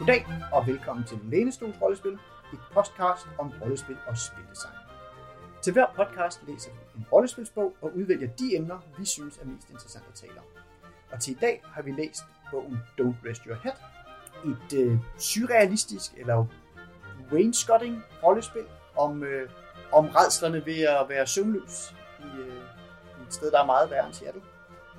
Goddag og velkommen til Lænestols Rollespil, et podcast om rollespil og spildesign. Til hver podcast læser vi en rollespilsbog og udvælger de emner, vi synes er mest interessante at tale om. Og til i dag har vi læst bogen Don't Rest Your Head, et øh, surrealistisk eller wainscotting rollespil om, øh, om redslerne ved at være søvnløs i, øh, i et sted, der er meget værre end Seattle.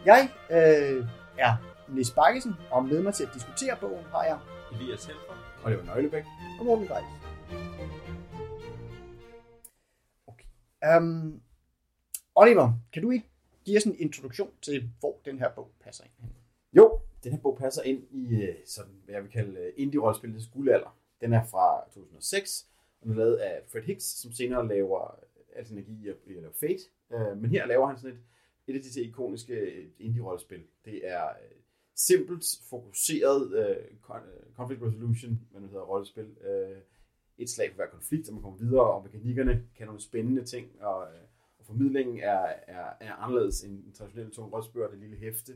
Jeg øh, er Nis Bakkesen, og med mig til at diskutere bogen har jeg Elias Helfer. Og det var Nøglebæk. og Morten Grejs. Okay. Um, Oliver, kan du ikke give os en introduktion til, hvor den her bog passer ind? Jo, den her bog passer ind i øh, sådan, hvad jeg vil kalde øh, indie-rollespillets guldalder. Den er fra 2006, og den er lavet af Fred Hicks, som senere laver Alt Energi laver Fate. Men her laver han sådan et, et af de ikoniske indie-rollespil. Det er simpelt, fokuseret øh, øh, conflict resolution, hvad det hedder, rollespil. Øh, et slag for hver konflikt, og man kommer videre, og mekanikkerne kan nogle spændende ting, og, øh, og formidlingen er, er, er anderledes end en traditionel tung rollespil, det lille hæfte.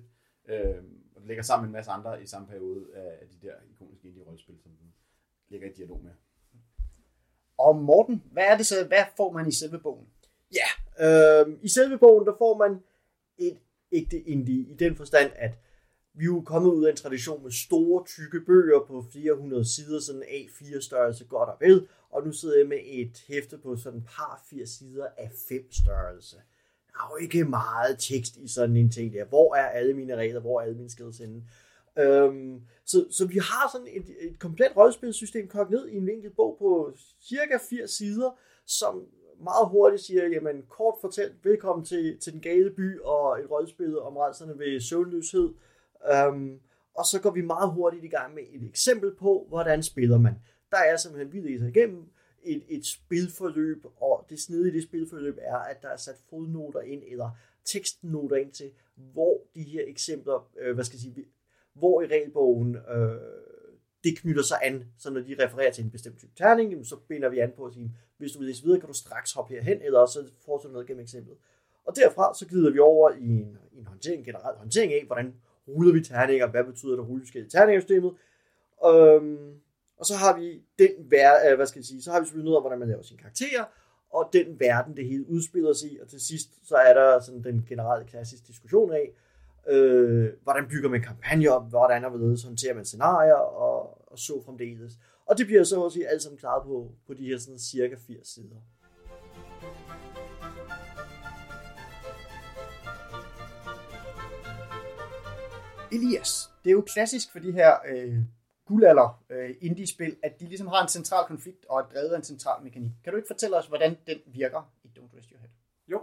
Øh, og det ligger sammen med en masse andre i samme periode af, af de der ikoniske indie-rollespil, som den ligger i dialog med. Og Morten, hvad er det så, hvad får man i selve bogen? Ja, øh, i selve bogen, der får man et ægte indie, i den forstand, at vi er jo kommet ud af en tradition med store, tykke bøger på flere hundrede sider, sådan A4 størrelse godt og vel, og nu sidder jeg med et hæfte på sådan et par 80 sider af 5 størrelse. Der er jo ikke meget tekst i sådan en ting der. Hvor er alle mine regler? Hvor er alle mine skills henne? Øhm, så, så vi har sådan et, et komplet rollespilsystem kogt ned i en enkelt bog på cirka 80 sider, som meget hurtigt siger, jamen kort fortalt, velkommen til, til den gale by og et rollespil om rejserne ved søvnløshed. Um, og så går vi meget hurtigt i gang med et eksempel på, hvordan spiller man. Der er simpelthen, vi læser igennem et, et spilforløb, og det snedige i det spilforløb er, at der er sat fodnoter ind, eller tekstnoter ind til, hvor de her eksempler, øh, hvad skal jeg sige, hvor i regelbogen øh, det knytter sig an, så når de refererer til en bestemt type terning, så binder vi an på at sige, hvis du vil læse videre, kan du straks hoppe herhen, eller så fortsætte noget gennem eksemplet. Og derfra så glider vi over i en, en håndtering, generel håndtering af, hvordan ruller vi terninger, hvad betyder det at rulle forskellige terninger i systemet. Øhm, og så har vi den vær, øh, hvad skal jeg sige, så har vi selvfølgelig noget om, hvordan man laver sine karakterer, og den verden, det hele udspiller sig i, og til sidst, så er der sådan den generelle klassiske diskussion af, øh, hvordan bygger man kampagne op, hvordan og hvorledes håndterer man scenarier, og, og så fremdeles. Og det bliver så også alt sammen klaret på, på de her sådan cirka 80 sider. Elias, det er jo klassisk for de her øh, guldalder øh, indie-spil, at de ligesom har en central konflikt og er drevet af en central mekanik. Kan du ikke fortælle os, hvordan den virker i Don't Rest Your Head? Jo.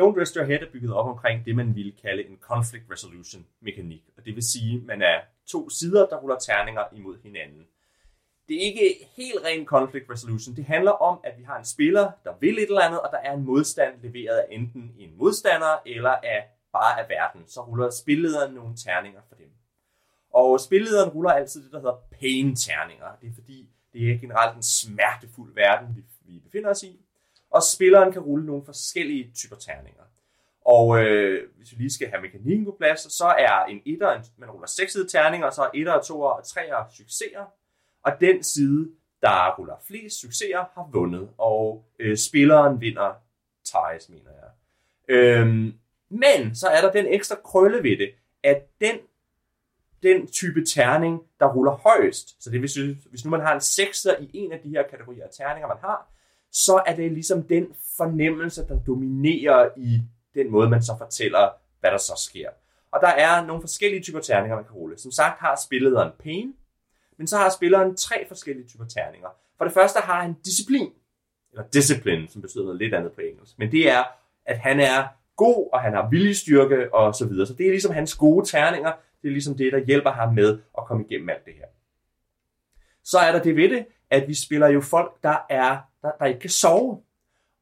Don't Rest Your Head er bygget op omkring det, man ville kalde en conflict resolution mekanik. Og det vil sige, at man er to sider, der ruller terninger imod hinanden. Det er ikke helt ren conflict resolution. Det handler om, at vi har en spiller, der vil et eller andet, og der er en modstand leveret af enten en modstander eller af bare er verden. Så ruller spillederen nogle terninger for dem. Og spillederen ruller altid det, der hedder pain-terninger. Det er fordi, det er generelt en smertefuld verden, vi, vi befinder os i. Og spilleren kan rulle nogle forskellige typer terninger. Og øh, hvis vi lige skal have mekanikken på plads, så er en etter, en, man ruller seksede terninger, og så er etter, toer og treer succeser. Og den side, der ruller flest succeser, har vundet. Og øh, spilleren vinder ties, mener jeg. Øhm, men så er der den ekstra krølle ved det, at den, den type terning, der ruller højst, så det vil sige, hvis nu man har en sekser i en af de her kategorier af terninger, man har, så er det ligesom den fornemmelse, der dominerer i den måde, man så fortæller, hvad der så sker. Og der er nogle forskellige typer terninger, man kan rulle. Som sagt har spillederen pain, men så har spilleren tre forskellige typer terninger. For det første har han disciplin, eller discipline, som betyder noget lidt andet på engelsk. Men det er, at han er god, og han har viljestyrke og så videre. Så det er ligesom hans gode terninger. Det er ligesom det, der hjælper ham med at komme igennem alt det her. Så er der det ved det, at vi spiller jo folk, der, er, der, der ikke kan sove.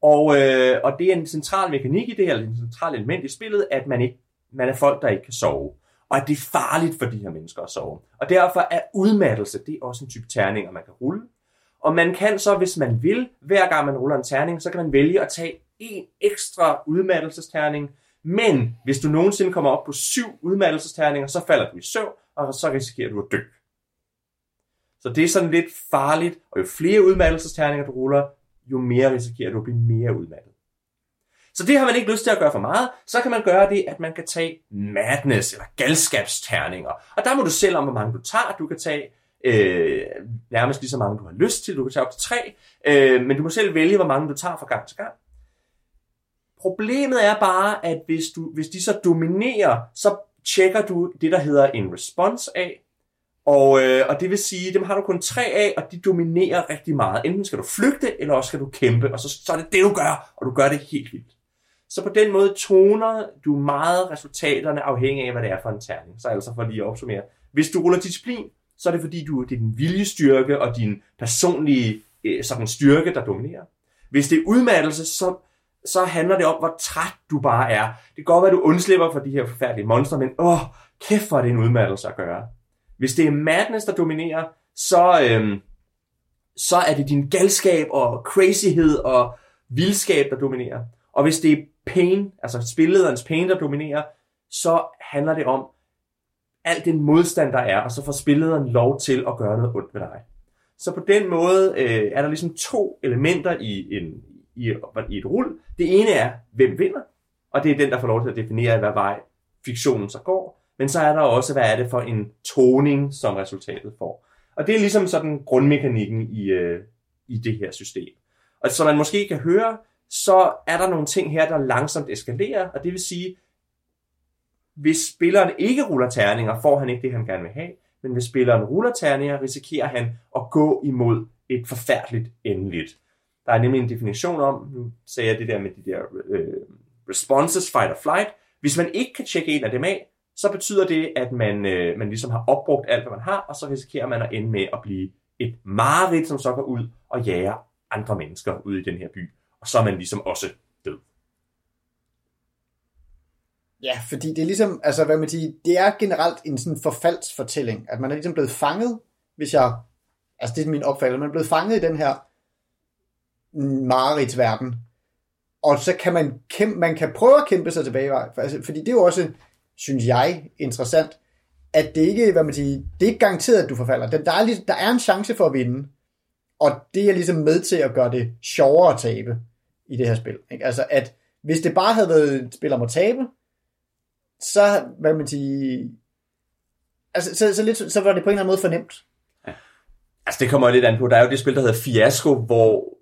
Og, øh, og det er en central mekanik i det eller en central element i spillet, at man, ikke, man er folk, der ikke kan sove. Og at det er farligt for de her mennesker at sove. Og derfor er udmattelse, det er også en type terninger, man kan rulle. Og man kan så, hvis man vil, hver gang man ruller en terning, så kan man vælge at tage en ekstra udmattelsesterning. Men hvis du nogensinde kommer op på syv udmattelsesterninger, så falder du i søvn, og så risikerer du at dø. Så det er sådan lidt farligt, og jo flere udmattelsesterninger du ruller, jo mere risikerer du at blive mere udmattet. Så det har man ikke lyst til at gøre for meget. Så kan man gøre det, at man kan tage madness eller galskabsterninger. Og der må du selv om, hvor mange du tager. Du kan tage øh, nærmest lige så mange, du har lyst til. Du kan tage op til tre. Øh, men du må selv vælge, hvor mange du tager fra gang til gang. Problemet er bare, at hvis, du, hvis de så dominerer, så tjekker du det, der hedder en response af. Og, øh, og det vil sige, dem har du kun tre af, og de dominerer rigtig meget. Enten skal du flygte, eller også skal du kæmpe, og så, så er det det, du gør, og du gør det helt vildt. Så på den måde toner du meget resultaterne afhængig af, hvad det er for en terning. Så altså for lige at opsummere. Hvis du ruller disciplin, så er det fordi, du, det er din viljestyrke og din personlige øh, sådan styrke, der dominerer. Hvis det er udmattelse, så, så handler det om, hvor træt du bare er. Det kan godt være, at du undslipper for de her forfærdelige monstre, men åh, kæft for det en udmattelse at gøre. Hvis det er madness, der dominerer, så, øhm, så er det din galskab og crazyhed og vildskab, der dominerer. Og hvis det er pain, altså spillederens pain, der dominerer, så handler det om alt den modstand, der er, og så får spillederen lov til at gøre noget ondt ved dig. Så på den måde øh, er der ligesom to elementer i, en, i, i et rul. Det ene er, hvem vinder, og det er den, der får lov til at definere, hvad vej fiktionen så går. Men så er der også, hvad er det for en toning, som resultatet får. Og det er ligesom sådan grundmekanikken i, øh, i det her system. Og som man måske kan høre, så er der nogle ting her, der langsomt eskalerer, og det vil sige, hvis spilleren ikke ruller terninger, får han ikke det, han gerne vil have, men hvis spilleren ruller terninger, risikerer han at gå imod et forfærdeligt endeligt. Der er nemlig en definition om, nu sagde jeg det der med de der øh, responses, fight or flight. Hvis man ikke kan tjekke en af dem af, så betyder det, at man, øh, man ligesom har opbrugt alt, hvad man har, og så risikerer man at ende med at blive et mareridt, som så går ud og jager andre mennesker ud i den her by og så er man ligesom også død. Ja, fordi det er ligesom, altså hvad man siger, det er generelt en sådan forfaldsfortælling, at man er ligesom blevet fanget, hvis jeg, altså det er min opfattelse, man er blevet fanget i den her mareridsverden, og så kan man, kæmpe, man kan prøve at kæmpe sig tilbage, altså, fordi det er jo også, synes jeg, interessant, at det ikke, hvad man siger, det er ikke garanteret, at du forfalder. Der er, der er en chance for at vinde, og det er ligesom med til at gøre det sjovere at tabe i det her spil. Ikke? Altså, at hvis det bare havde været et spil om at tabe, så, hvad man sige, altså, så, så, lidt, så var det på en eller anden måde fornemt. Ja. Altså, det kommer lidt an på. Der er jo det spil, der hedder Fiasco, hvor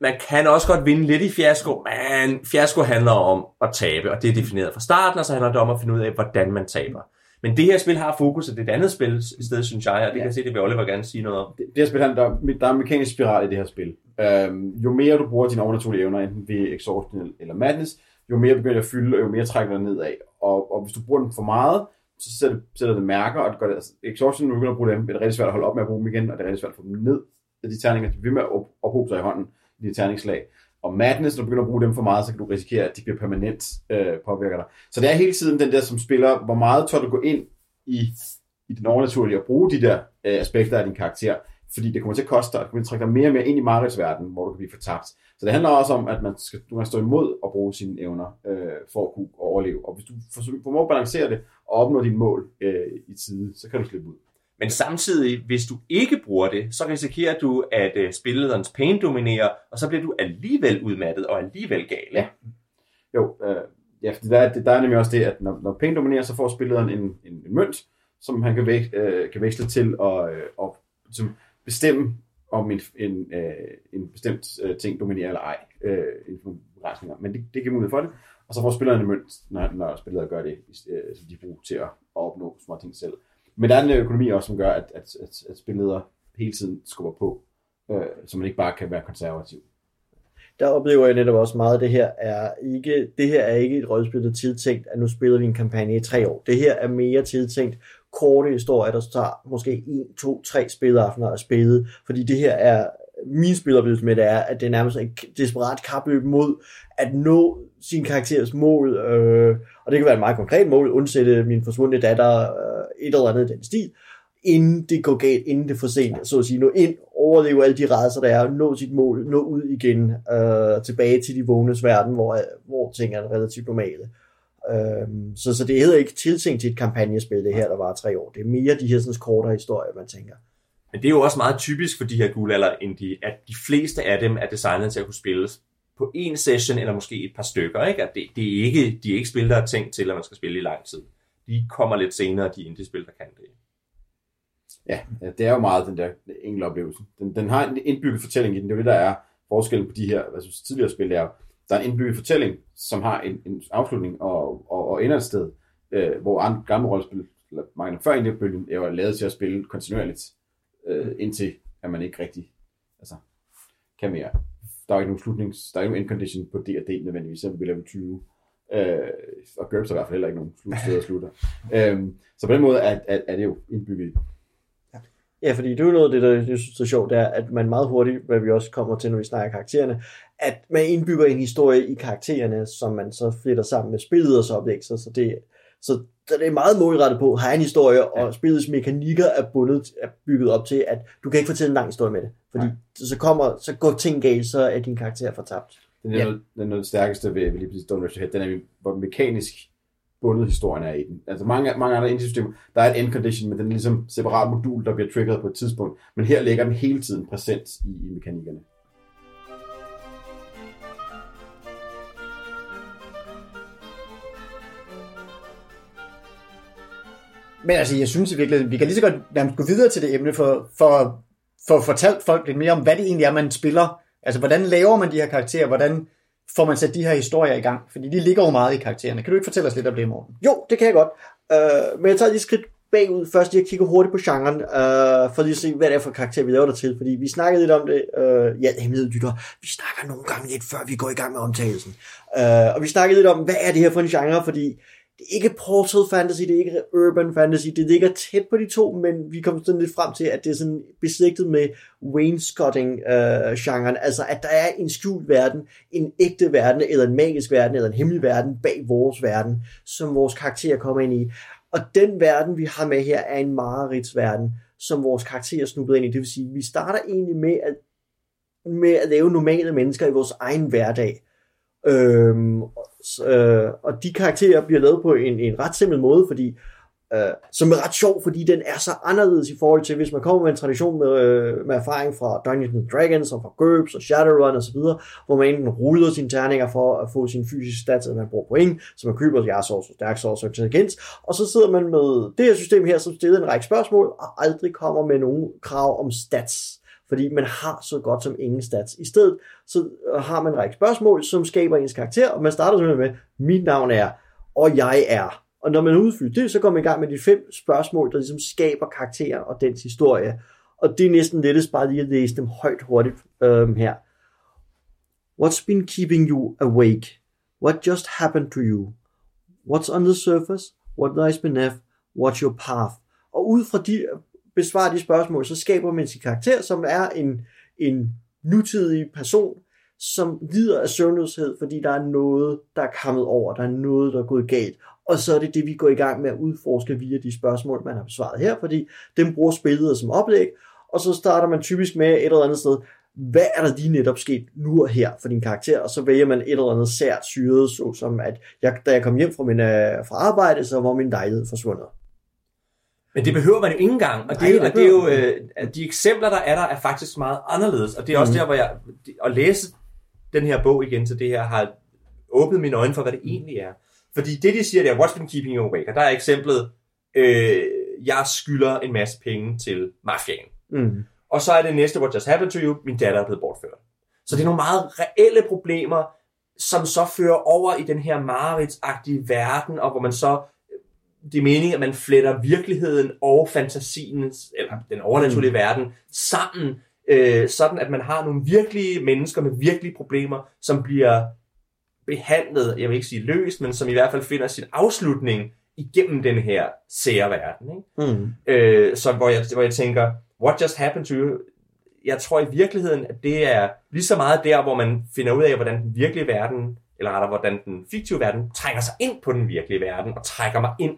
man kan også godt vinde lidt i Fiasco, men Fiasco handler om at tabe, og det er defineret fra starten, og så handler det om at finde ud af, hvordan man taber. Men det her spil har fokus, og det er et andet spil i stedet, synes jeg, og det ja. kan jeg se, det vil Oliver gerne sige noget om. Det, det her spil, der, der er en mekanisk spiral i det her spil. Øhm, jo mere du bruger dine overnaturlige evner, enten ved Exhaustion eller Madness, jo mere begynder det at fylde, og jo mere trækker det nedad. Og, og hvis du bruger den for meget, så sætter, sætter det mærker, og det gør det, altså, Exhaustion, når du begynder at bruge dem, er det rigtig svært at holde op med at bruge dem igen, og det er rigtig svært at få dem ned. De terninger, de vil med at ophobe sig i hånden, de terningslag. Og Madness, når du begynder at bruge dem for meget, så kan du risikere, at de bliver permanent øh, påvirker dig. Så det er hele tiden den der, som spiller, hvor meget tør du gå ind i, i den overnaturlige og bruge de der øh, aspekter af din karakter, fordi det kommer til at koste dig, at du kan trække dig mere og mere ind i Marits verden, hvor du kan blive fortabt. Så det handler også om, at man skal, du kan stå imod at bruge sine evner øh, for at kunne overleve. Og hvis du formår at balancere det og opnå dine mål øh, i tide, så kan du slippe ud. Men samtidig, hvis du ikke bruger det, så risikerer du, at øh, spillederens pain dominerer, og så bliver du alligevel udmattet og alligevel gal. Ja. Jo, øh, ja, for der, er, der er nemlig også det, at når, når pain dominerer, så får spilleren en, en, en mønt, som han kan, væk, øh, kan veksle til at, øh, og, som bestemme, om en, en, øh, en bestemt øh, ting dominerer eller ej, øh, for begrænsninger. Men det, det giver mulighed for det. Og så får spillerne en mønt, når, når spillere gør det, øh, som de bruger til at opnå små ting selv. Men der er en økonomi også, som gør, at, at, at, at spilleder hele tiden skubber på, øh, så man ikke bare kan være konservativ. Der oplever jeg netop også meget, at det her er ikke, det her er ikke et rollespil, der er at nu spiller vi en kampagne i tre år. Det her er mere tiltænkt korte historier, der tager måske en, to, tre spilleaftener at spille, fordi det her er, min spiloplevelse med det er, at det er nærmest en desperat kapløb mod at nå sin karakteres mål, øh, og det kan være et meget konkret mål, undsætte min forsvundne datter, øh, et eller andet den stil, inden det går galt, inden det for sent, så at sige, nå ind, overleve alle de rædser, der er, nå sit mål, nå ud igen, øh, tilbage til de vågnes verden, hvor, hvor ting er relativt normale. Øh, så, så det hedder ikke tiltænkt til et kampagnespil, det her, der var tre år. Det er mere de her sådan, kortere historier, man tænker. Men det er jo også meget typisk for de her guldalder indie, at de fleste af dem er designet til at kunne spilles på en session, eller måske et par stykker. Ikke? At det, det er ikke, de er ikke spil, der er tænkt til, at man skal spille i lang tid. De kommer lidt senere, de indie-spil, der kan det. Ja, ja, det er jo meget den der enkelte oplevelse. Den, den har en indbygget fortælling i den. Det er jo det, der er forskellen på de her hvad synes, tidligere spil. Der er, der er en indbygget fortælling, som har en, en afslutning og, og, og ender et sted, øh, hvor andre gamle rollespil, eller mange før indie-bølgen, er jo lavet til at spille kontinuerligt, øh, indtil at man ikke rigtig altså, kan mere. Der er ikke nogen slutnings, der er ikke nogen end condition på D&D nødvendigvis, så vi level 20. Øh, og GURPS er i hvert fald heller ikke nogen slut sted at slutte. øhm, så på den måde er, er, er det jo indbygget. Ja, fordi det er jo noget af det, der jeg synes er sjovt, det er, at man meget hurtigt, hvad vi også kommer til, når vi snakker karaktererne, at man indbygger en historie i karaktererne, som man så fletter sammen med spillet og så oplæg. Så, så det, så det er meget målrettet på, har en historie, og spillets mekanikker er bundet, er bygget op til, at du kan ikke fortælle en lang historie med det. Fordi Nej. så, kommer, så går ting galt, så er din karakter fortabt. Den er, Ja. noget, den er noget stærkeste ved, ved lige præcis Don't Rush Your Head. Den er, hvor mekanisk bundet historien er i den. Altså mange, mange andre indie-systemer, der er et end condition, men den er ligesom separat modul, der bliver triggeret på et tidspunkt. Men her ligger den hele tiden præsent i, i mekanikkerne. Men altså, jeg synes i virkeligheden, vi kan lige så godt nærmest gå videre til det emne, for, for, for at fortælle folk lidt mere om, hvad det egentlig er, man spiller. Altså, hvordan laver man de her karakterer? Hvordan får man sat de her historier i gang? Fordi de ligger jo meget i karaktererne. Kan du ikke fortælle os lidt om det, Morten? Jo, det kan jeg godt. Uh, men jeg tager lige skridt bagud først. Jeg kigger hurtigt på genren, uh, for lige at se, hvad det er for karakter, vi laver der til. Fordi vi snakkede lidt om det. Uh, ja, hemmelighed lytter. Vi snakker nogle gange lidt, før vi går i gang med omtagelsen. Uh, og vi snakkede lidt om, hvad er det her for en genre, fordi det er ikke portal fantasy, det er ikke urban fantasy, det ligger tæt på de to, men vi kom sådan lidt frem til, at det er sådan beslægtet med wainscoting-genren, øh, altså at der er en skjult verden, en ægte verden, eller en magisk verden, eller en hemmelig verden bag vores verden, som vores karakterer kommer ind i. Og den verden, vi har med her, er en mareridtsverden, som vores karakterer snubber ind i. Det vil sige, vi starter egentlig med at, med at lave normale mennesker i vores egen hverdag. Øhm, øh, og de karakterer bliver lavet på en, en ret simpel måde, fordi øh, som er ret sjov, fordi den er så anderledes i forhold til, hvis man kommer med en tradition med, øh, med erfaring fra Dungeons and Dragons, og fra GURPS og Shadowrun og så videre, hvor man enten ruller sine terninger for at få sin fysiske stats, at man bruger point, så man køber jeres så stærk så intelligens, og så sidder man med det her system her, som stiller en række spørgsmål, og aldrig kommer med nogen krav om stats fordi man har så godt som ingen stats. I stedet så øh, har man en række spørgsmål, som skaber ens karakter, og man starter simpelthen med, mit navn er, og jeg er. Og når man udfylder det, så går man i gang med de fem spørgsmål, der ligesom skaber karakteren og dens historie. Og det er næsten lettest bare lige at læse dem højt hurtigt øhm, her. What's been keeping you awake? What just happened to you? What's on the surface? What lies beneath? What's your path? Og ud fra de besvarer de spørgsmål, så skaber man sin karakter, som er en, en nutidig person, som lider af søvnløshed, fordi der er noget, der er kommet over, der er noget, der er gået galt. Og så er det det, vi går i gang med at udforske via de spørgsmål, man har besvaret her, fordi dem bruger spillet som oplæg, og så starter man typisk med et eller andet sted, hvad er der lige netop sket nu og her for din karakter, og så vælger man et eller andet sært syret, så som at jeg, da jeg kom hjem fra, min, øh, fra arbejde, så var min lejlighed forsvundet. Men det behøver man jo ikke engang, og det, Nej, og det er jo, øh, de eksempler, der er der, er faktisk meget anderledes, og det er også Mhm. der, hvor jeg, at læse den her bog igen til det her, har åbnet mine øjne for, hvad det egentlig er. Fordi det, de siger, det er, what's been keeping you awake, og der er eksemplet, øh, jeg skylder en masse penge til mafiaen. Mm. Og så er det næste, what just happened to you, min datter er blevet bortført. Så det er nogle meget reelle problemer, som så fører over i den her mareridtsagtige verden, og hvor man så, det er meningen, at man fletter virkeligheden og fantasien, eller den overnaturlige mm. verden, sammen, øh, sådan at man har nogle virkelige mennesker med virkelige problemer, som bliver behandlet, jeg vil ikke sige løst, men som i hvert fald finder sin afslutning igennem den her sære verden. Ikke? Mm. Øh, så hvor jeg, hvor jeg tænker, what just happened to you? Jeg tror i virkeligheden, at det er lige så meget der, hvor man finder ud af, hvordan den virkelige verden, eller rettere, hvordan den fiktive verden, trænger sig ind på den virkelige verden, og trækker mig ind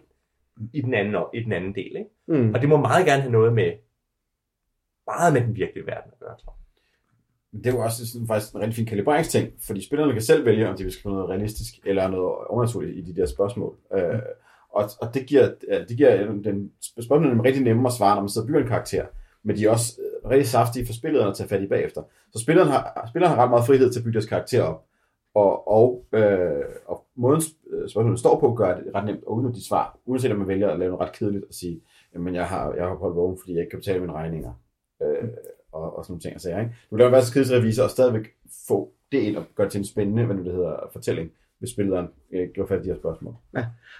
i den anden, i den anden del. Ikke? Mm. Og det må meget gerne have noget med, meget med den virkelige verden at gøre, tror jeg. Det er jo også sådan, faktisk en rigtig fin kalibreringsting, fordi spillerne kan selv vælge, om de vil skrive noget realistisk eller noget overnaturligt i de der spørgsmål. Mm. Øh, og, og det giver, øh, det giver den, spørgsmålene er rigtig nemme at svare, når man sidder og bygger en karakter. men de er også øh, rigtig saftige for spilleren at tage fat i bagefter. Så spilleren har, spilleren har ret meget frihed til at bygge deres karakter op, og, og, øh, og måden øh, spørgsmålet står på, gør det ret nemt at udnytte de svar, uanset om man vælger at lave noget ret kedeligt og sige, jamen jeg har, jeg har holdt vågen, fordi jeg ikke kan betale mine regninger, øh, og, og sådan nogle ting og sager. Ikke? Du laver være så revisor og stadigvæk få det ind og gøre det til en spændende, hvad nu det hedder, fortælling, hvis spilleren øh, gjorde fat i de her spørgsmål.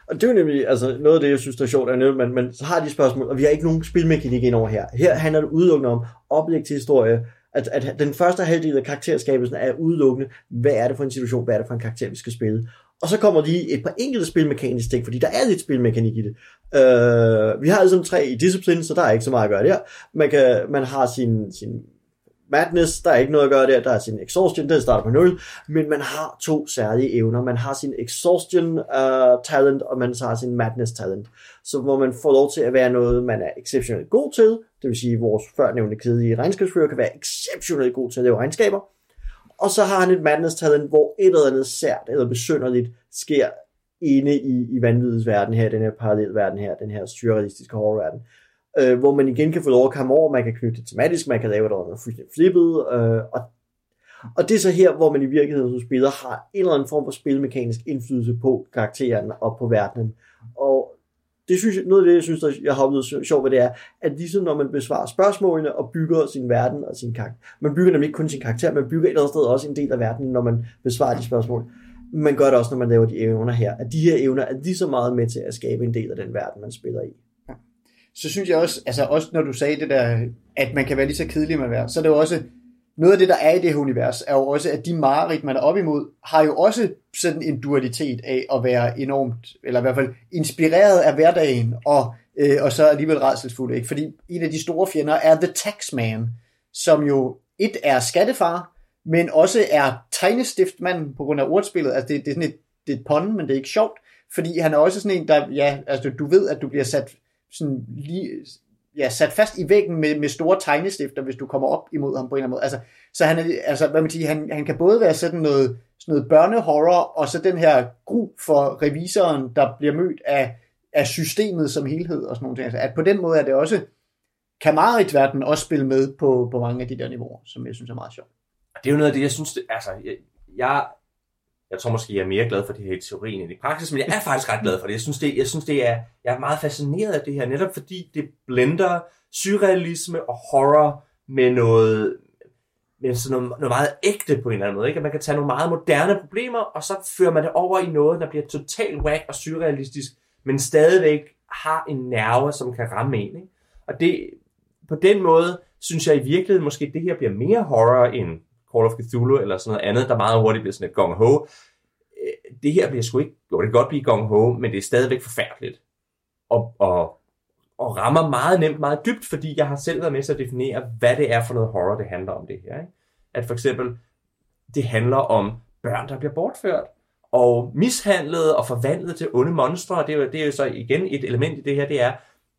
Og det er jo nemlig altså, noget af det, jeg synes, der er sjovt, er men man, man har de spørgsmål, og vi har ikke nogen spilmekanik ind over her. Her handler det udelukkende om objektiv historie, at, at den første halvdel af karakterskabelsen er udelukkende, hvad er det for en situation, hvad er det for en karakter, vi skal spille. Og så kommer lige et par enkelte spilmekaniske ting, fordi der er lidt spilmekanik i det. Øh, vi har altså tre i disciplin, så der er ikke så meget at gøre der. Man, kan, man har sin, sin madness, der er ikke noget at gøre der. Der er sin exhaustion, den starter på 0. Men man har to særlige evner. Man har sin exhaustion uh, talent, og man har sin madness talent. Så hvor man får lov til at være noget, man er exceptionelt god til. Det vil sige, at vores førnævnte kedelige regnskabsfører kan være exceptionelt god til at lave regnskaber. Og så har han et madness talent, hvor et eller andet sært eller besynderligt sker inde i, i vanvidets verden her, den her parallel verden her, den her surrealistiske horrorverden. Øh, hvor man igen kan få lov at komme over, man kan knytte det tematisk, man kan lave et eller andet fuldstændig flippet, øh, og, og det er så her, hvor man i virkeligheden som spiller har en eller anden form for spilmekanisk indflydelse på karakteren og på verdenen. Og det synes jeg, noget af det, jeg synes, der, jeg har oplevet sjovt ved det er, at ligesom når man besvarer spørgsmålene og bygger sin verden og sin karakter, man bygger nemlig ikke kun sin karakter, man bygger et eller andet sted også en del af verdenen, når man besvarer de spørgsmål. Man gør det også, når man laver de evner her. At de her evner er lige så meget med til at skabe en del af den verden, man spiller i så synes jeg også, altså også når du sagde det der, at man kan være lige så kedelig med at være, så er det jo også, noget af det, der er i det her univers, er jo også, at de mareridt, man er op imod, har jo også sådan en dualitet af at være enormt, eller i hvert fald inspireret af hverdagen, og, øh, og så alligevel redselsfuld, ikke? Fordi en af de store fjender er The Taxman, som jo et er skattefar, men også er tegnestiftmanden på grund af ordspillet. Altså det, det er sådan et, det er et pun, men det er ikke sjovt, fordi han er også sådan en, der, ja, altså du ved, at du bliver sat sådan lige, ja, sat fast i væggen med, med store tegnestifter, hvis du kommer op imod ham på en eller anden måde. Altså, så han, er, altså, hvad man siger, han, han kan både være sådan noget, sådan noget børnehorror, og så den her gru for revisoren, der bliver mødt af, af systemet som helhed og sådan nogle ting. Altså, at på den måde er det også, kan Marit-verden også spille med på, på mange af de der niveauer, som jeg synes er meget sjovt. Det er jo noget af det, jeg synes, det, altså, jeg, jeg, jeg tror måske, jeg er mere glad for det her i teorien end i praksis, men jeg er faktisk ret glad for det. Jeg synes, det, jeg synes, det er, jeg er meget fascineret af det her, netop fordi det blender surrealisme og horror med noget, med sådan noget, noget meget ægte på en eller anden måde. Ikke? At man kan tage nogle meget moderne problemer, og så fører man det over i noget, der bliver totalt whack og surrealistisk, men stadigvæk har en nerve, som kan ramme en. Ikke? Og det, på den måde, synes jeg i virkeligheden måske, det her bliver mere horror end Call of Cthulhu eller sådan noget andet, der meget hurtigt bliver sådan et gong ho. Øh, det her bliver sgu ikke, jo det kan godt blive gong ho, men det er stadigvæk forfærdeligt. Og, og, og rammer meget nemt, meget dybt, fordi jeg har selv været med til at definere, hvad det er for noget horror, det handler om det her. Ikke? At for eksempel, det handler om børn, der bliver bortført, og mishandlet og forvandlet til onde monstre, og det er, jo, det er jo så igen et element i det her, det er,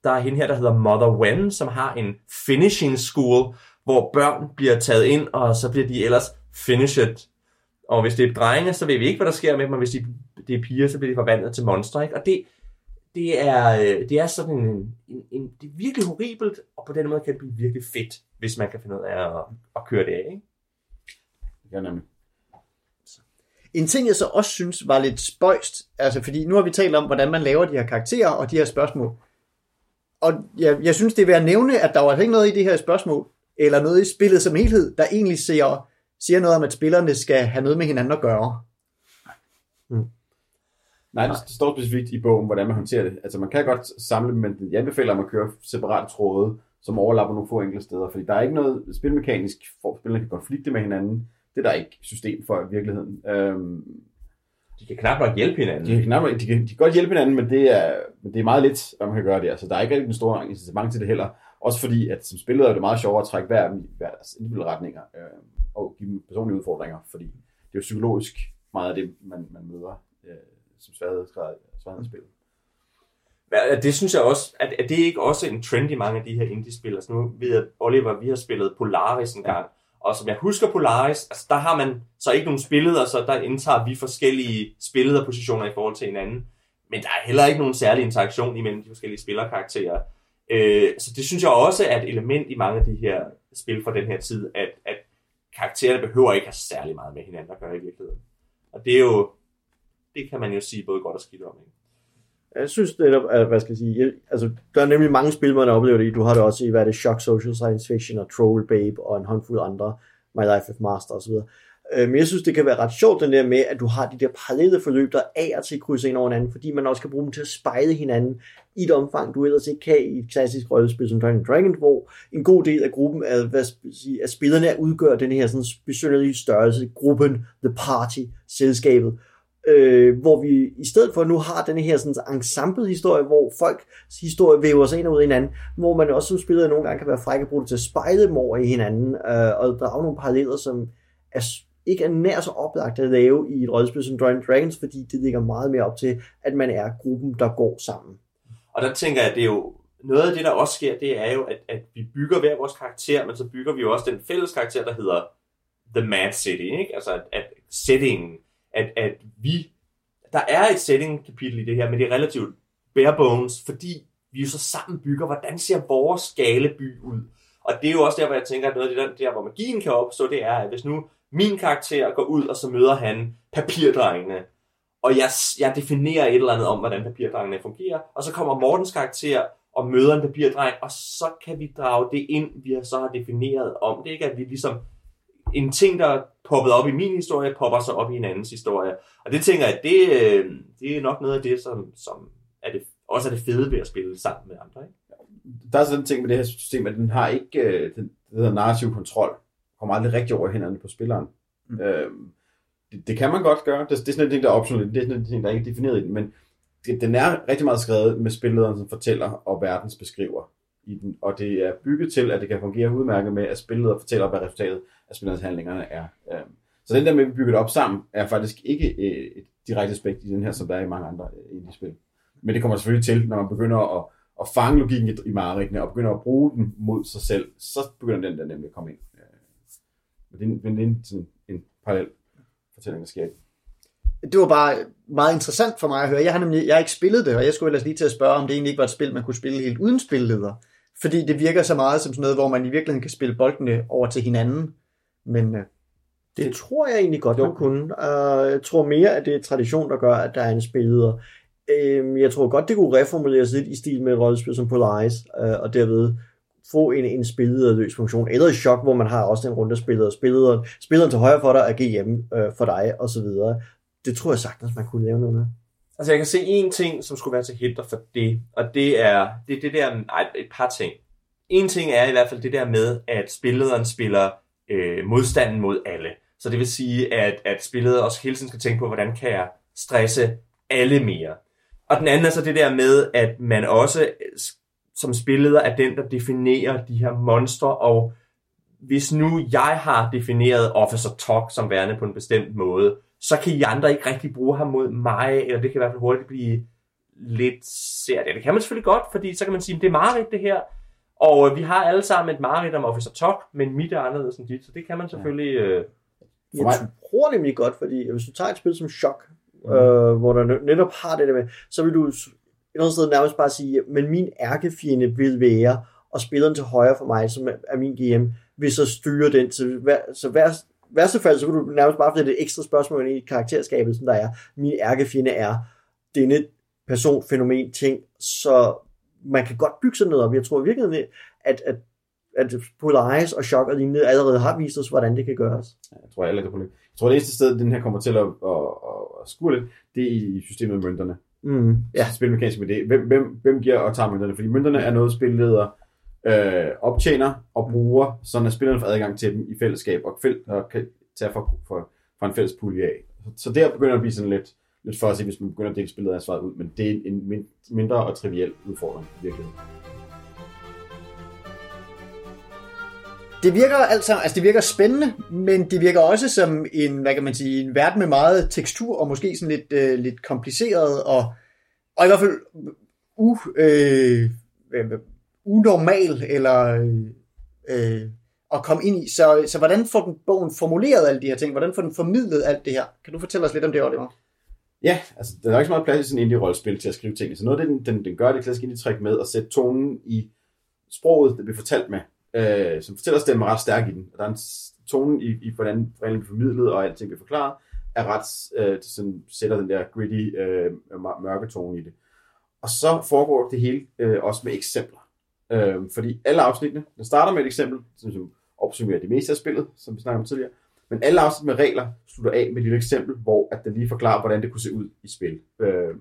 der er hende her, der hedder Mother Wen, som har en finishing school, hvor børn bliver taget ind, og så bliver de ellers finished. Og hvis det er drenge, så ved vi ikke, hvad der sker med dem, og hvis de, det er piger, så bliver de forvandlet til monstre. Ikke? Og det, det, er, øh, det er sådan en, en, en, det er virkelig horribelt, og på den måde kan det blive virkelig fedt, hvis man kan finde ud af at, at køre det af. Ikke? Ja, nemlig. En ting, jeg så også synes var lidt spøjst, altså fordi nu har vi talt om, hvordan man laver de her karakterer og de her spørgsmål. Og jeg, jeg synes, det er værd at nævne, at der var altså ikke noget i det her spørgsmål, eller noget i spillet som helhed, der egentlig siger, siger noget om, at spillerne skal have noget med hinanden at gøre. Nej, det, det står specifikt i bogen, hvordan man håndterer det. Altså man kan godt samle dem, men jeg anbefaler at køre separate tråde, som overlapper nogle få enkelte steder, fordi der er ikke noget spilmekanisk, hvor spillerne kan konflikte med hinanden. Det er der ikke system for i virkeligheden. Øhm, De kan knap nok hjælpe hinanden. de, kan knap, de, kan, de kan godt hjælpe hinanden, men det er, men det er meget lidt, hvad man kan gøre der. Så der er ikke rigtig en stor incitament til det heller. Også fordi, at som spiller er det meget sjovere at trække hver, hver deres individuelle retninger øh, og give dem personlige udfordringer, fordi det er jo psykologisk meget af det, man, man møder øh, som sværhedsgrad sværhedsspil. Ja, Det synes jeg også, at, at det er ikke også en trend i mange af de her indie-spil. Altså nu ved jeg, Oliver, vi har spillet Polaris en gang, og som jeg husker Polaris, altså der har man så ikke nogen spilleder, så der indtager vi forskellige spillederpositioner i forhold til hinanden. Men der er heller ikke nogen særlig interaktion imellem de forskellige spillerkarakterer. Øh, så det synes jeg også er et element i mange af de her spil fra den her tid, at, at karaktererne behøver ikke have særlig meget med hinanden at gøre i virkeligheden. Og det er jo, det kan man jo sige både godt og skidt om. Ikke? Jeg synes netop, at, hvad skal jeg sige, jeg, altså, der er nemlig mange spil, man oplever det i. Du har det også i, hvad er det, Shock Social Science Fiction og Troll Babe og en håndfuld andre, My Life with Master osv. Øh, men jeg synes, det kan være ret sjovt, den der med, at du har de der parallelle forløb, der af og til krydser ind over hinanden, fordi man også kan bruge dem til at spejle hinanden i et omfang, du ellers ikke kan i et klassisk rollespil som Dungeons Dragons, hvor en god del af gruppen af, hvad skal jeg sige, af spillerne udgør den her sådan specielle størrelse, gruppen, the party, selskabet, øh, hvor vi i stedet for nu har den her sådan ensemble-historie, hvor folk historie væver sig ind og ud i hinanden, hvor man også som spiller nogle gange kan være frække at bruge det til at spejle dem over i hinanden, øh, og drage nogle paralleller, som er ikke er nær så oplagt at lave i et rollespil som Dungeons Dragons, fordi det ligger meget mere op til, at man er gruppen, der går sammen. Og der tænker jeg, at det er jo noget af det, der også sker, det er jo, at, at vi bygger hver vores karakter, men så bygger vi jo også den fælles karakter, der hedder The Mad City, ikke? Altså, at, at settingen, at, at vi, der er et setting-kapitel i det her, men det er relativt bare bones, fordi vi jo så sammen bygger, hvordan ser vores skaleby ud? Og det er jo også der, hvor jeg tænker, at noget af det der, der, hvor magien kan opstå, det er, at hvis nu min karakter går ud, og så møder han papirdrengene, og jeg, jeg definerer et eller andet om, hvordan papirdrengene fungerer, og så kommer Mortens karakter og møder en papirdreng, og så kan vi drage det ind, vi så har defineret om det, ikke? At vi ligesom, en ting, der er poppet op i min historie, popper så op i en andens historie. Og det tænker jeg, det, øh, det er nok noget af det, som, som er det, også er det fede ved at spille sammen med andre. Ikke? Der er sådan en ting med det her system, at den har ikke øh, den, den hedder narrativ kontrol kommer aldrig rigtig over hænderne på spilleren. Mm. Øhm, det, det, kan man godt gøre. Det, det er sådan en ting, der er optionelt. Det er sådan en ting, der er ikke defineret i den. Men det, den er rigtig meget skrevet med spillederen, som fortæller og verdens beskriver i den. Og det er bygget til, at det kan fungere udmærket med, at spilleder fortæller, hvad resultatet af spillerens handlingerne er. Øhm, så den der med, at vi bygger det op sammen, er faktisk ikke øh, et direkte aspekt i den her, som der er i mange andre øh, indie-spil. Men det kommer selvfølgelig til, når man begynder at, at fange logikken i, i mareridtene og begynder at bruge den mod sig selv, så begynder den der nemlig at komme ind. Men det er, det er sådan en parallel fortælling, der sker det var bare meget interessant for mig at høre. Jeg har nemlig jeg har ikke spillet det, og jeg skulle ellers lige til at spørge, om det egentlig ikke var et spil, man kunne spille helt uden spilleder. Fordi det virker så meget som sådan noget, hvor man i virkeligheden kan spille boldene over til hinanden. Men uh, det, det tror jeg egentlig godt, man kunne. Uh, jeg tror mere, at det er tradition, der gør, at der er en spilleder. Uh, jeg tror godt, det kunne reformuleres lidt i stil med et rollespil som Polaris, uh, og derved få en, en spillederløs funktion, eller i chok, hvor man har også en runde spiller, spilleren, spilleren til højre for dig er GM øh, for dig, og så videre. Det tror jeg sagtens, man kunne lave noget med. Altså jeg kan se en ting, som skulle være til hinder for det, og det er det, det der, nej, et par ting. En ting er i hvert fald det der med, at spillederen spiller øh, modstanden mod alle. Så det vil sige, at, at spillet også hele tiden skal tænke på, hvordan kan jeg stresse alle mere. Og den anden er så det der med, at man også som spilleder er den, der definerer de her monstre, og hvis nu jeg har defineret Officer Talk som værende på en bestemt måde, så kan I andre ikke rigtig bruge ham mod mig, eller det kan i hvert fald hurtigt blive lidt sært. Ja, det kan man selvfølgelig godt, fordi så kan man sige, at det er Marit det her, og vi har alle sammen et Marit om Officer Talk, men mit er anderledes end dit, så det kan man selvfølgelig... Ja. Øh... Jeg tror nemlig godt, fordi hvis du tager et spil som Shock, mm. øh, hvor der netop har det der med, så vil du et eller andet sted nærmest bare sige, men min ærkefjende vil være, og spilleren til højre for mig, som er min GM, vil så styre den. Så, hver, så hver, værste fald, så vil du nærmest bare få det ekstra spørgsmål i karakterskabet, som der er, min ærkefjende er denne person, fænomen, ting, så man kan godt bygge sådan noget op. Jeg tror virkelig, at, at at Polaris og Shock og lignende allerede har vist os, hvordan det kan gøres. Ja, jeg tror, alle kan Jeg tror, det eneste sted, den her kommer til at, at, at, at skure lidt, det er i systemet med mønterne. Mm, ja. Spilmekanisk med det. Hvem, hvem, hvem giver og tager mønterne? Fordi mønterne er noget, spilleder øh, optjener og bruger, så at spillerne får adgang til dem i fællesskab, og, fæl- og kan tage for, for, for en fælles pulje af. Så der begynder det at blive sådan lidt, lidt for at se, hvis man begynder at dele spillet ansvaret ud, men det er en mindre og triviel udfordring i virkeligheden. Det virker altså, altså det virker spændende, men det virker også som en, hvad kan man sige, en verden med meget tekstur, og måske sådan lidt, øh, lidt kompliceret, og, og i hvert fald u, øh, øh, unormal, eller øh, øh, at komme ind i. Så, så hvordan får den bogen formuleret alle de her ting? Hvordan får den formidlet alt det her? Kan du fortælle os lidt om det, Oliver? Ja, altså der er ikke så meget plads i sådan en indie-rollespil til at skrive ting. Så noget af det, den, den, den gør, det klassiske indie-træk med at sætte tonen i sproget, det bliver fortalt med, øh, som fortæller stemmen er ret stærk i den. Og der er en tone i, i hvordan reglen bliver formidlet, og alting bliver forklaret, er ret, øh, sådan, sætter den der gritty, øh, mørke tone i det. Og så foregår det hele øh, også med eksempler. Øh, fordi alle afsnittene, den starter med et eksempel, som, som opsummerer det meste af spillet, som vi snakkede om tidligere, men alle afsnit med regler slutter af med et lille eksempel, hvor at det lige forklarer, hvordan det kunne se ud i spil. Øh,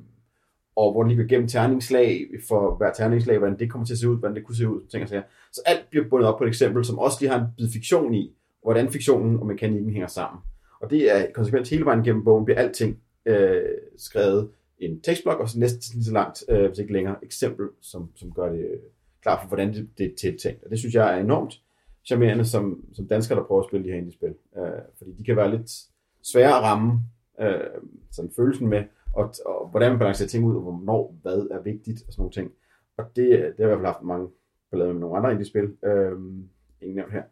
og hvor den lige går gennem terningslag for hver terningslag, hvordan det kommer til at se ud, hvordan det kunne se ud, ting og sager. Så alt bliver bundet op på et eksempel, som også lige har en bid fiktion i, hvordan fiktionen og mekanikken hænger sammen. Og det er konsekvent hele vejen gennem bogen, bliver alting øh, skrevet i en tekstblok, og så næsten lige så langt, øh, hvis ikke længere, eksempel, som, som gør det øh, klar klart for, hvordan det, det er tiltænkt. Og det synes jeg er enormt charmerende som, som danskere, der prøver at spille de her indie-spil. Øh, fordi de kan være lidt svære at ramme øh, sådan følelsen med, og, og hvordan man balancerer ting ud, og hvornår hvad er vigtigt, og sådan nogle ting. Og det, det har jeg i hvert fald haft mange ballader med nogle andre indie-spil. Øhm, ingen nævnt her.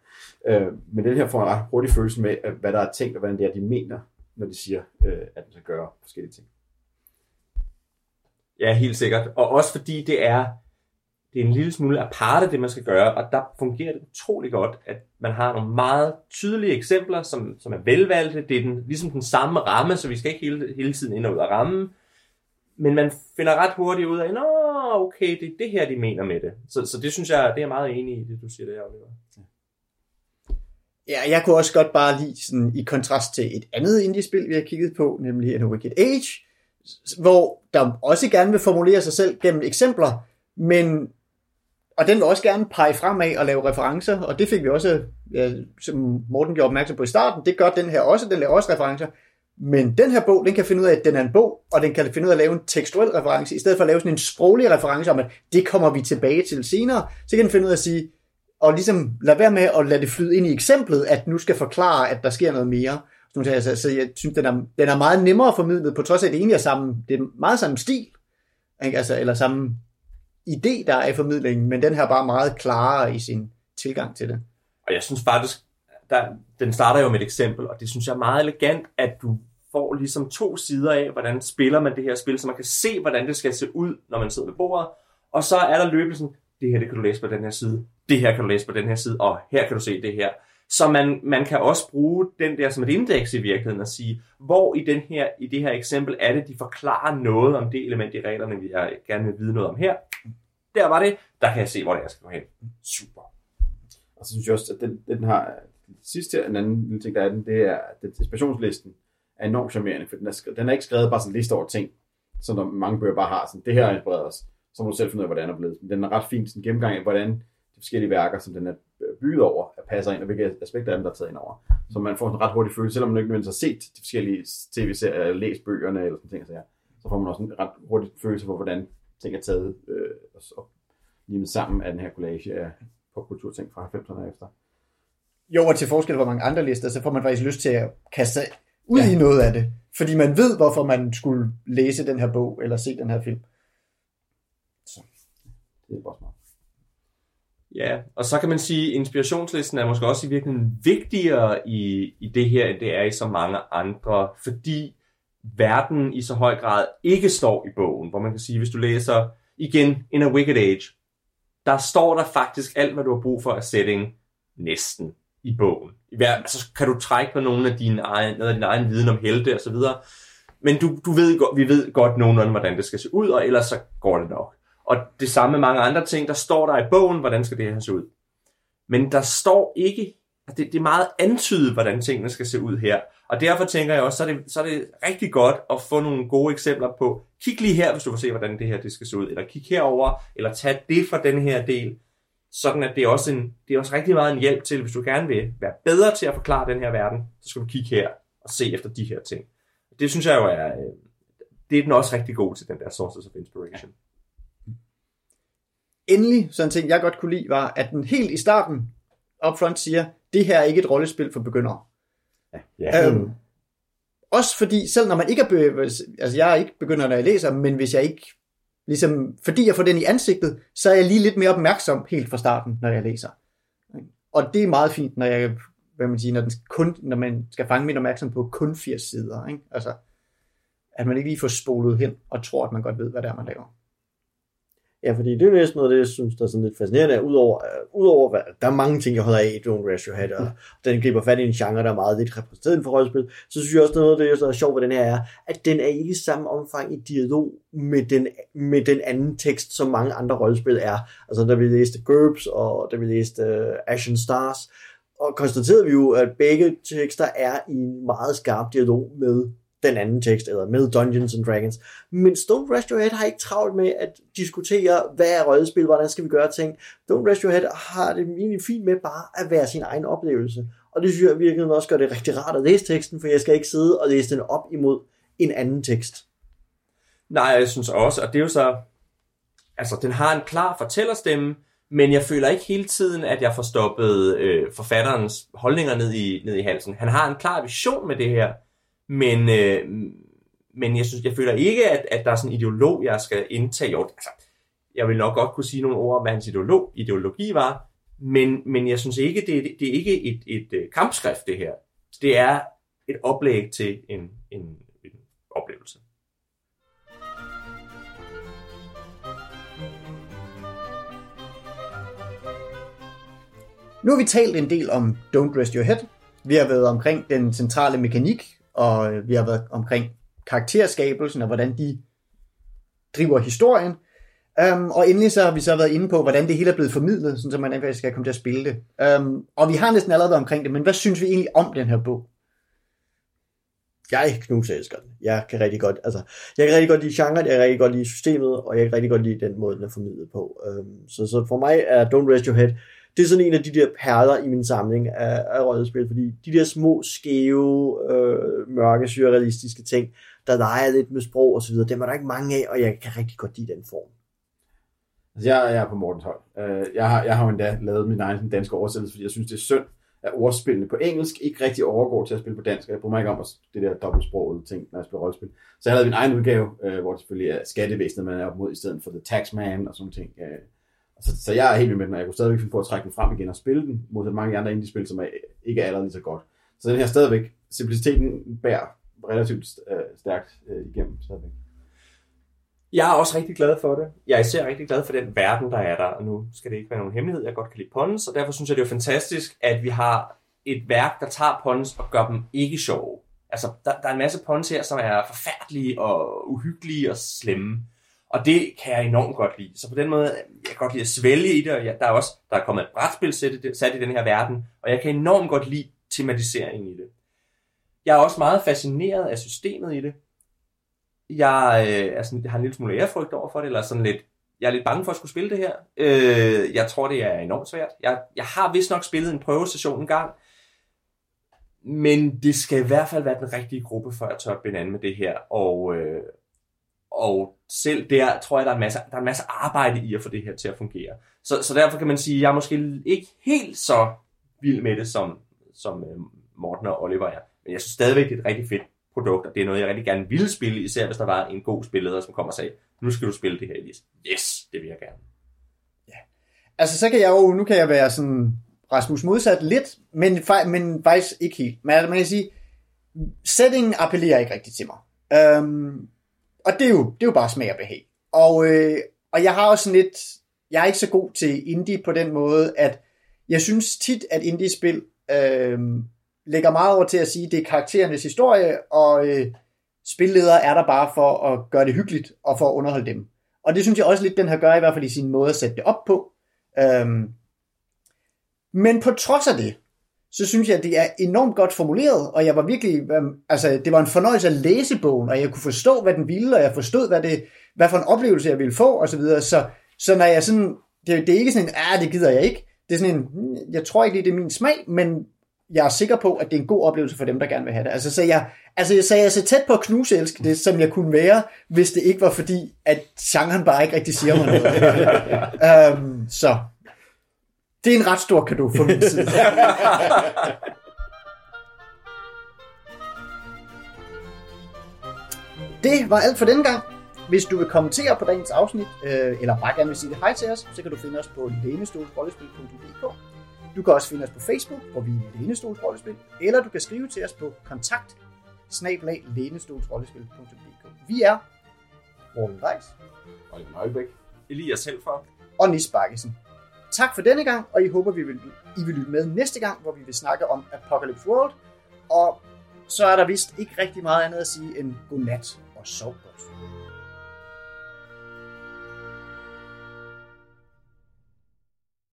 Øh, men den her får en ret hurtig følelse med, hvad der er tænkt, og hvordan det er, de mener, når de siger, øh, at den skal gøre forskellige ting. Ja, helt sikkert. Og også fordi det er, det er en lille smule aparte, det man skal gøre, og der fungerer det utrolig godt, at man har nogle meget tydelige eksempler, som, som er velvalgte. Det er den, ligesom den samme ramme, så vi skal ikke hele, hele tiden ind og ud af rammen. Men man finder ret hurtigt ud af, nå, okay, det er det her, de mener med det. Så, så det synes jeg, det er meget enig i, det du siger der, Oliver. Ja, jeg kunne også godt bare lide, sådan, i kontrast til et andet indie-spil, vi har kigget på, nemlig A Wicked Age, hvor der også gerne vil formulere sig selv gennem eksempler, men og den vil også gerne pege fremad og lave referencer, og det fik vi også, ja, som Morten gjorde opmærksom på i starten, det gør den her også, den laver også referencer, men den her bog, den kan finde ud af, at den er en bog, og den kan finde ud af at lave en tekstuel reference, i stedet for at lave sådan en sproglig reference om, at det kommer vi tilbage til senere, så kan den finde ud af at sige, og ligesom lade være med at lade det flyde ind i eksemplet, at nu skal forklare, at der sker noget mere. Sådan jeg. Så, så jeg synes, den er, den er meget nemmere formidlet, på trods af, at det egentlig er, samme, det er meget samme stil, ikke? Altså, eller samme idé, der er i formidlingen, men den her er bare meget klarere i sin tilgang til det. Og jeg synes faktisk, der, den starter jo med et eksempel, og det synes jeg er meget elegant, at du får ligesom to sider af, hvordan spiller man det her spil, så man kan se, hvordan det skal se ud, når man sidder ved bordet. Og så er der løbelsen, det her det kan du læse på den her side, det her kan du læse på den her side, og her kan du se det her. Så man, man kan også bruge den der som et indeks i virkeligheden og sige, hvor i, den her, i det her eksempel er det, de forklarer noget om det element i reglerne, vi er, gerne vil vide noget om her. Der var det, der kan jeg se, hvor det er, jeg skal gå hen. Super. Og så synes jeg også, at den, den har sidst her, en anden lille ting, der er den, det er, at inspirationslisten er enormt charmerende, for den er, den er ikke skrevet bare sådan en liste over ting, som der mange bøger bare har, sådan, det her er inspireret os, så må du selv finde ud af, hvordan det er blevet. Men den er ret fin sådan gennemgang af, hvordan de forskellige værker, som den er bygget over, er passer ind, og hvilke aspekter af dem, der er taget ind over. Så man får en ret hurtig følelse, selvom man ikke nødvendigvis har set de forskellige tv-serier, eller læst bøgerne, eller sådan ting, så, ja, så får man også en ret hurtig følelse for, hvordan ting er taget øh, og, og limet sammen af den her collage af popkulturting fra 90'erne og efter. Jo, og til forskel fra mange andre lister, så får man faktisk lyst til at kaste sig ud Ja. i noget af det. Fordi man ved, hvorfor man skulle læse den her bog, eller se den her film. Det er bare smart. Ja, og så kan man sige, at inspirationslisten er måske også i virkeligheden vigtigere i, i det her, end det er i så mange andre, fordi verden i så høj grad ikke står i bogen, hvor man kan sige, hvis du læser igen In a Wicked Age, der står der faktisk alt, hvad du har brug for af setting næsten i bogen. I hver, altså, kan du trække på nogle af dine egen, noget af din egen viden om helte og så videre, men du, du ved, godt- vi ved godt nogenlunde, hvordan det skal se ud, og ellers så går det nok. Og det samme med mange andre ting, der står der i bogen, hvordan skal det her se ud. Men der står ikke, altså, det, det er meget antydet, hvordan tingene skal se ud her. Og derfor tænker jeg også, så er, det, så er det rigtig godt at få nogle gode eksempler på, kig lige her, hvis du vil se, hvordan det her det skal se ud, eller kig herover, eller tag det fra den her del, sådan at det er, også en, det er også rigtig meget en hjælp til, hvis du gerne vil være bedre til at forklare den her verden, så skal du kigge her og se efter de her ting. Det synes jeg jo er, øh, det er den også rigtig god til, den der sources of inspiration. Endelig, sådan en ting, jeg godt kunne lide, var, at den helt i starten upfront siger, det her er ikke et rollespil for begyndere. Ja. Øhm, også fordi, selv når man ikke er be- altså jeg er ikke begynder, når jeg læser, men hvis jeg ikke, ligesom, fordi jeg får den i ansigtet, så er jeg lige lidt mere opmærksom helt fra starten, når jeg læser. Og det er meget fint, når jeg, hvad man siger, når, den kun, når man skal fange min opmærksomhed på kun 80 sider. Ikke? Altså, at man ikke lige får spolet hen og tror, at man godt ved, hvad det er, man laver. Ja, fordi det er næsten noget af det, jeg synes, der er sådan lidt fascinerende. Udover, uh, udover der er mange ting, jeg holder af i Don't Raise Your Head, og den griber fat i en genre, der er meget lidt repræsenteret for rollespil, så synes jeg også, noget af det, der er sjovt ved den her, er, at den er ikke i samme omfang i dialog med den, med den anden tekst, som mange andre rollespil er. Altså, da vi læste GURPS, og da vi læste uh, Ashen Stars, og konstaterede vi jo, at begge tekster er i en meget skarp dialog med den anden tekst, eller med Dungeons and Dragons. Men Don't Rest Your Head har ikke travlt med at diskutere, hvad er rollespil, hvordan skal vi gøre ting. Don't Rest Your Head har det egentlig fint med bare at være sin egen oplevelse. Og det synes jeg virkelig også gør det rigtig rart at læse teksten, for jeg skal ikke sidde og læse den op imod en anden tekst. Nej, jeg synes også, og det er jo så... Altså, den har en klar fortællerstemme, men jeg føler ikke hele tiden, at jeg får stoppet øh, forfatterens holdninger ned i, ned i halsen. Han har en klar vision med det her, men, øh, men jeg, synes, jeg føler ikke, at, at der er sådan en ideolog, jeg skal indtage. Jo, altså, jeg vil nok godt kunne sige nogle ord om, hvad hans ideolog, ideologi var, men, men jeg synes ikke, det, det, det er ikke et, et, et kampskrift, det her. Det er et oplæg til en, en, en oplevelse. Nu har vi talt en del om Don't Rest Your Head. Vi har været omkring den centrale mekanik, og øh, vi har været omkring karakterskabelsen og hvordan de driver historien. Um, og endelig så har vi så været inde på, hvordan det hele er blevet formidlet, sådan så man faktisk skal komme til at spille det. Um, og vi har næsten allerede været omkring det, men hvad synes vi egentlig om den her bog? Jeg knuselsker den. Jeg kan rigtig godt, altså, jeg kan rigtig godt lide genren, jeg kan rigtig godt lide systemet, og jeg kan rigtig godt lide den måde, den er formidlet på. Um, så, så for mig er Don't Rest Your Head det er sådan en af de der perler i min samling af, af rollespil, fordi de der små, skæve, øh, mørke, surrealistiske ting, der leger lidt med sprog og så videre, dem er der ikke mange af, og jeg kan rigtig godt lide den form. Altså, jeg, jeg er på Mortens hold. Øh, jeg, har, jeg har jo endda lavet min egen danske oversættelse, fordi jeg synes, det er synd, at ordspillene på engelsk ikke rigtig overgår til at spille på dansk. Jeg bruger mig ikke om at det der dobbeltsprogede ting, når jeg spiller rollespil. Så jeg lavede min egen udgave, øh, hvor det selvfølgelig er skattevæsenet, man er op mod, i stedet for The Taxman og sådan ting. Øh, så, så jeg er helt med den, og jeg kunne stadigvæk finde på at trække den frem igen og spille den, mod mange andre indie-spil, som er, ikke er allerede lige så godt. Så den her stadigvæk, simpliciteten bærer relativt øh, stærkt øh, igennem stadigvæk. Jeg er også rigtig glad for det. Jeg er især rigtig glad for den verden, der er der. Og nu skal det ikke være nogen hemmelighed, jeg godt kan lide Pons, og derfor synes jeg, det er fantastisk, at vi har et værk, der tager Pons og gør dem ikke sjove. Altså, der, der er en masse Pons her, som er forfærdelige og uhyggelige og slemme. Og det kan jeg enormt godt lide. Så på den måde, jeg kan godt lide at svælge i det, og der er også der er kommet et brætspil sat i den her verden, og jeg kan enormt godt lide tematiseringen i det. Jeg er også meget fascineret af systemet i det. Jeg, øh, er sådan, jeg har en lille smule ærefrygt over for det, eller sådan lidt, jeg er lidt bange for at skulle spille det her. Øh, jeg tror, det er enormt svært. Jeg, jeg har vist nok spillet en prøvestation en gang, men det skal i hvert fald være den rigtige gruppe, for at tør binde an med det her. Og, øh, og selv der tror jeg, der er, en masse, der er en masse arbejde i at få det her til at fungere. Så, så derfor kan man sige, at jeg er måske ikke helt så vild med det, som, som øh, Morten og Oliver er. Men jeg synes stadigvæk, det er et rigtig fedt produkt, og det er noget, jeg rigtig gerne ville spille, især hvis der var en god spilleder, som kommer og sagde, nu skal du spille det her, Elias. Yes, det vil jeg gerne. Ja. Altså, så kan jeg jo, nu kan jeg være sådan Rasmus modsat lidt, men, men faktisk ikke helt. Men altså, man kan sige, settingen appellerer ikke rigtig til mig. Øhm, og det er jo, det er jo bare smag og behag. Og, øh, og jeg har også sådan lidt, jeg er ikke så god til indie på den måde, at jeg synes tit, at indie-spil øh, lægger meget over til at sige, at det er karakterernes historie, og øh, spilledere er der bare for at gøre det hyggeligt, og for at underholde dem. Og det synes jeg også lidt, den her gør, i hvert fald i sin måde at sætte det op på. Øhm, men på trods af det, så synes jeg, at det er enormt godt formuleret, og jeg var virkelig, øhm, altså det var en fornøjelse at læse bogen, og jeg kunne forstå, hvad den ville, og jeg forstod, hvad, det, hvad for en oplevelse jeg ville få, og så videre. Så, så når jeg sådan, det, det er ikke sådan en, ah, det gider jeg ikke. Det er sådan en, hmm, jeg tror ikke, det er min smag, men jeg er sikker på, at det er en god oplevelse for dem, der gerne vil have det. Altså, så jeg, altså, jeg sagde, jeg så tæt på at knuse elske det, som jeg kunne være, hvis det ikke var fordi, at genren bare ikke rigtig siger mig noget. um, så det er en ret stor kado for min side. det var alt for denne gang. Hvis du vil kommentere på dagens afsnit, øh, eller bare gerne vil sige det hej til os, så kan du finde os på lænestolsrollespil.dk. Du kan også finde os på Facebook, hvor vi er Lænestolsrollespil, eller du kan skrive til os på kontakt Vi er Morten Reis, Oliver Nøjbæk, Elias Helfer. og Nis Bakkesen. Tak for denne gang, og I håber, vi vil, I vil lytte med næste gang, hvor vi vil snakke om Apocalypse World. Og så er der vist ikke rigtig meget andet at sige end godnat og sov godt.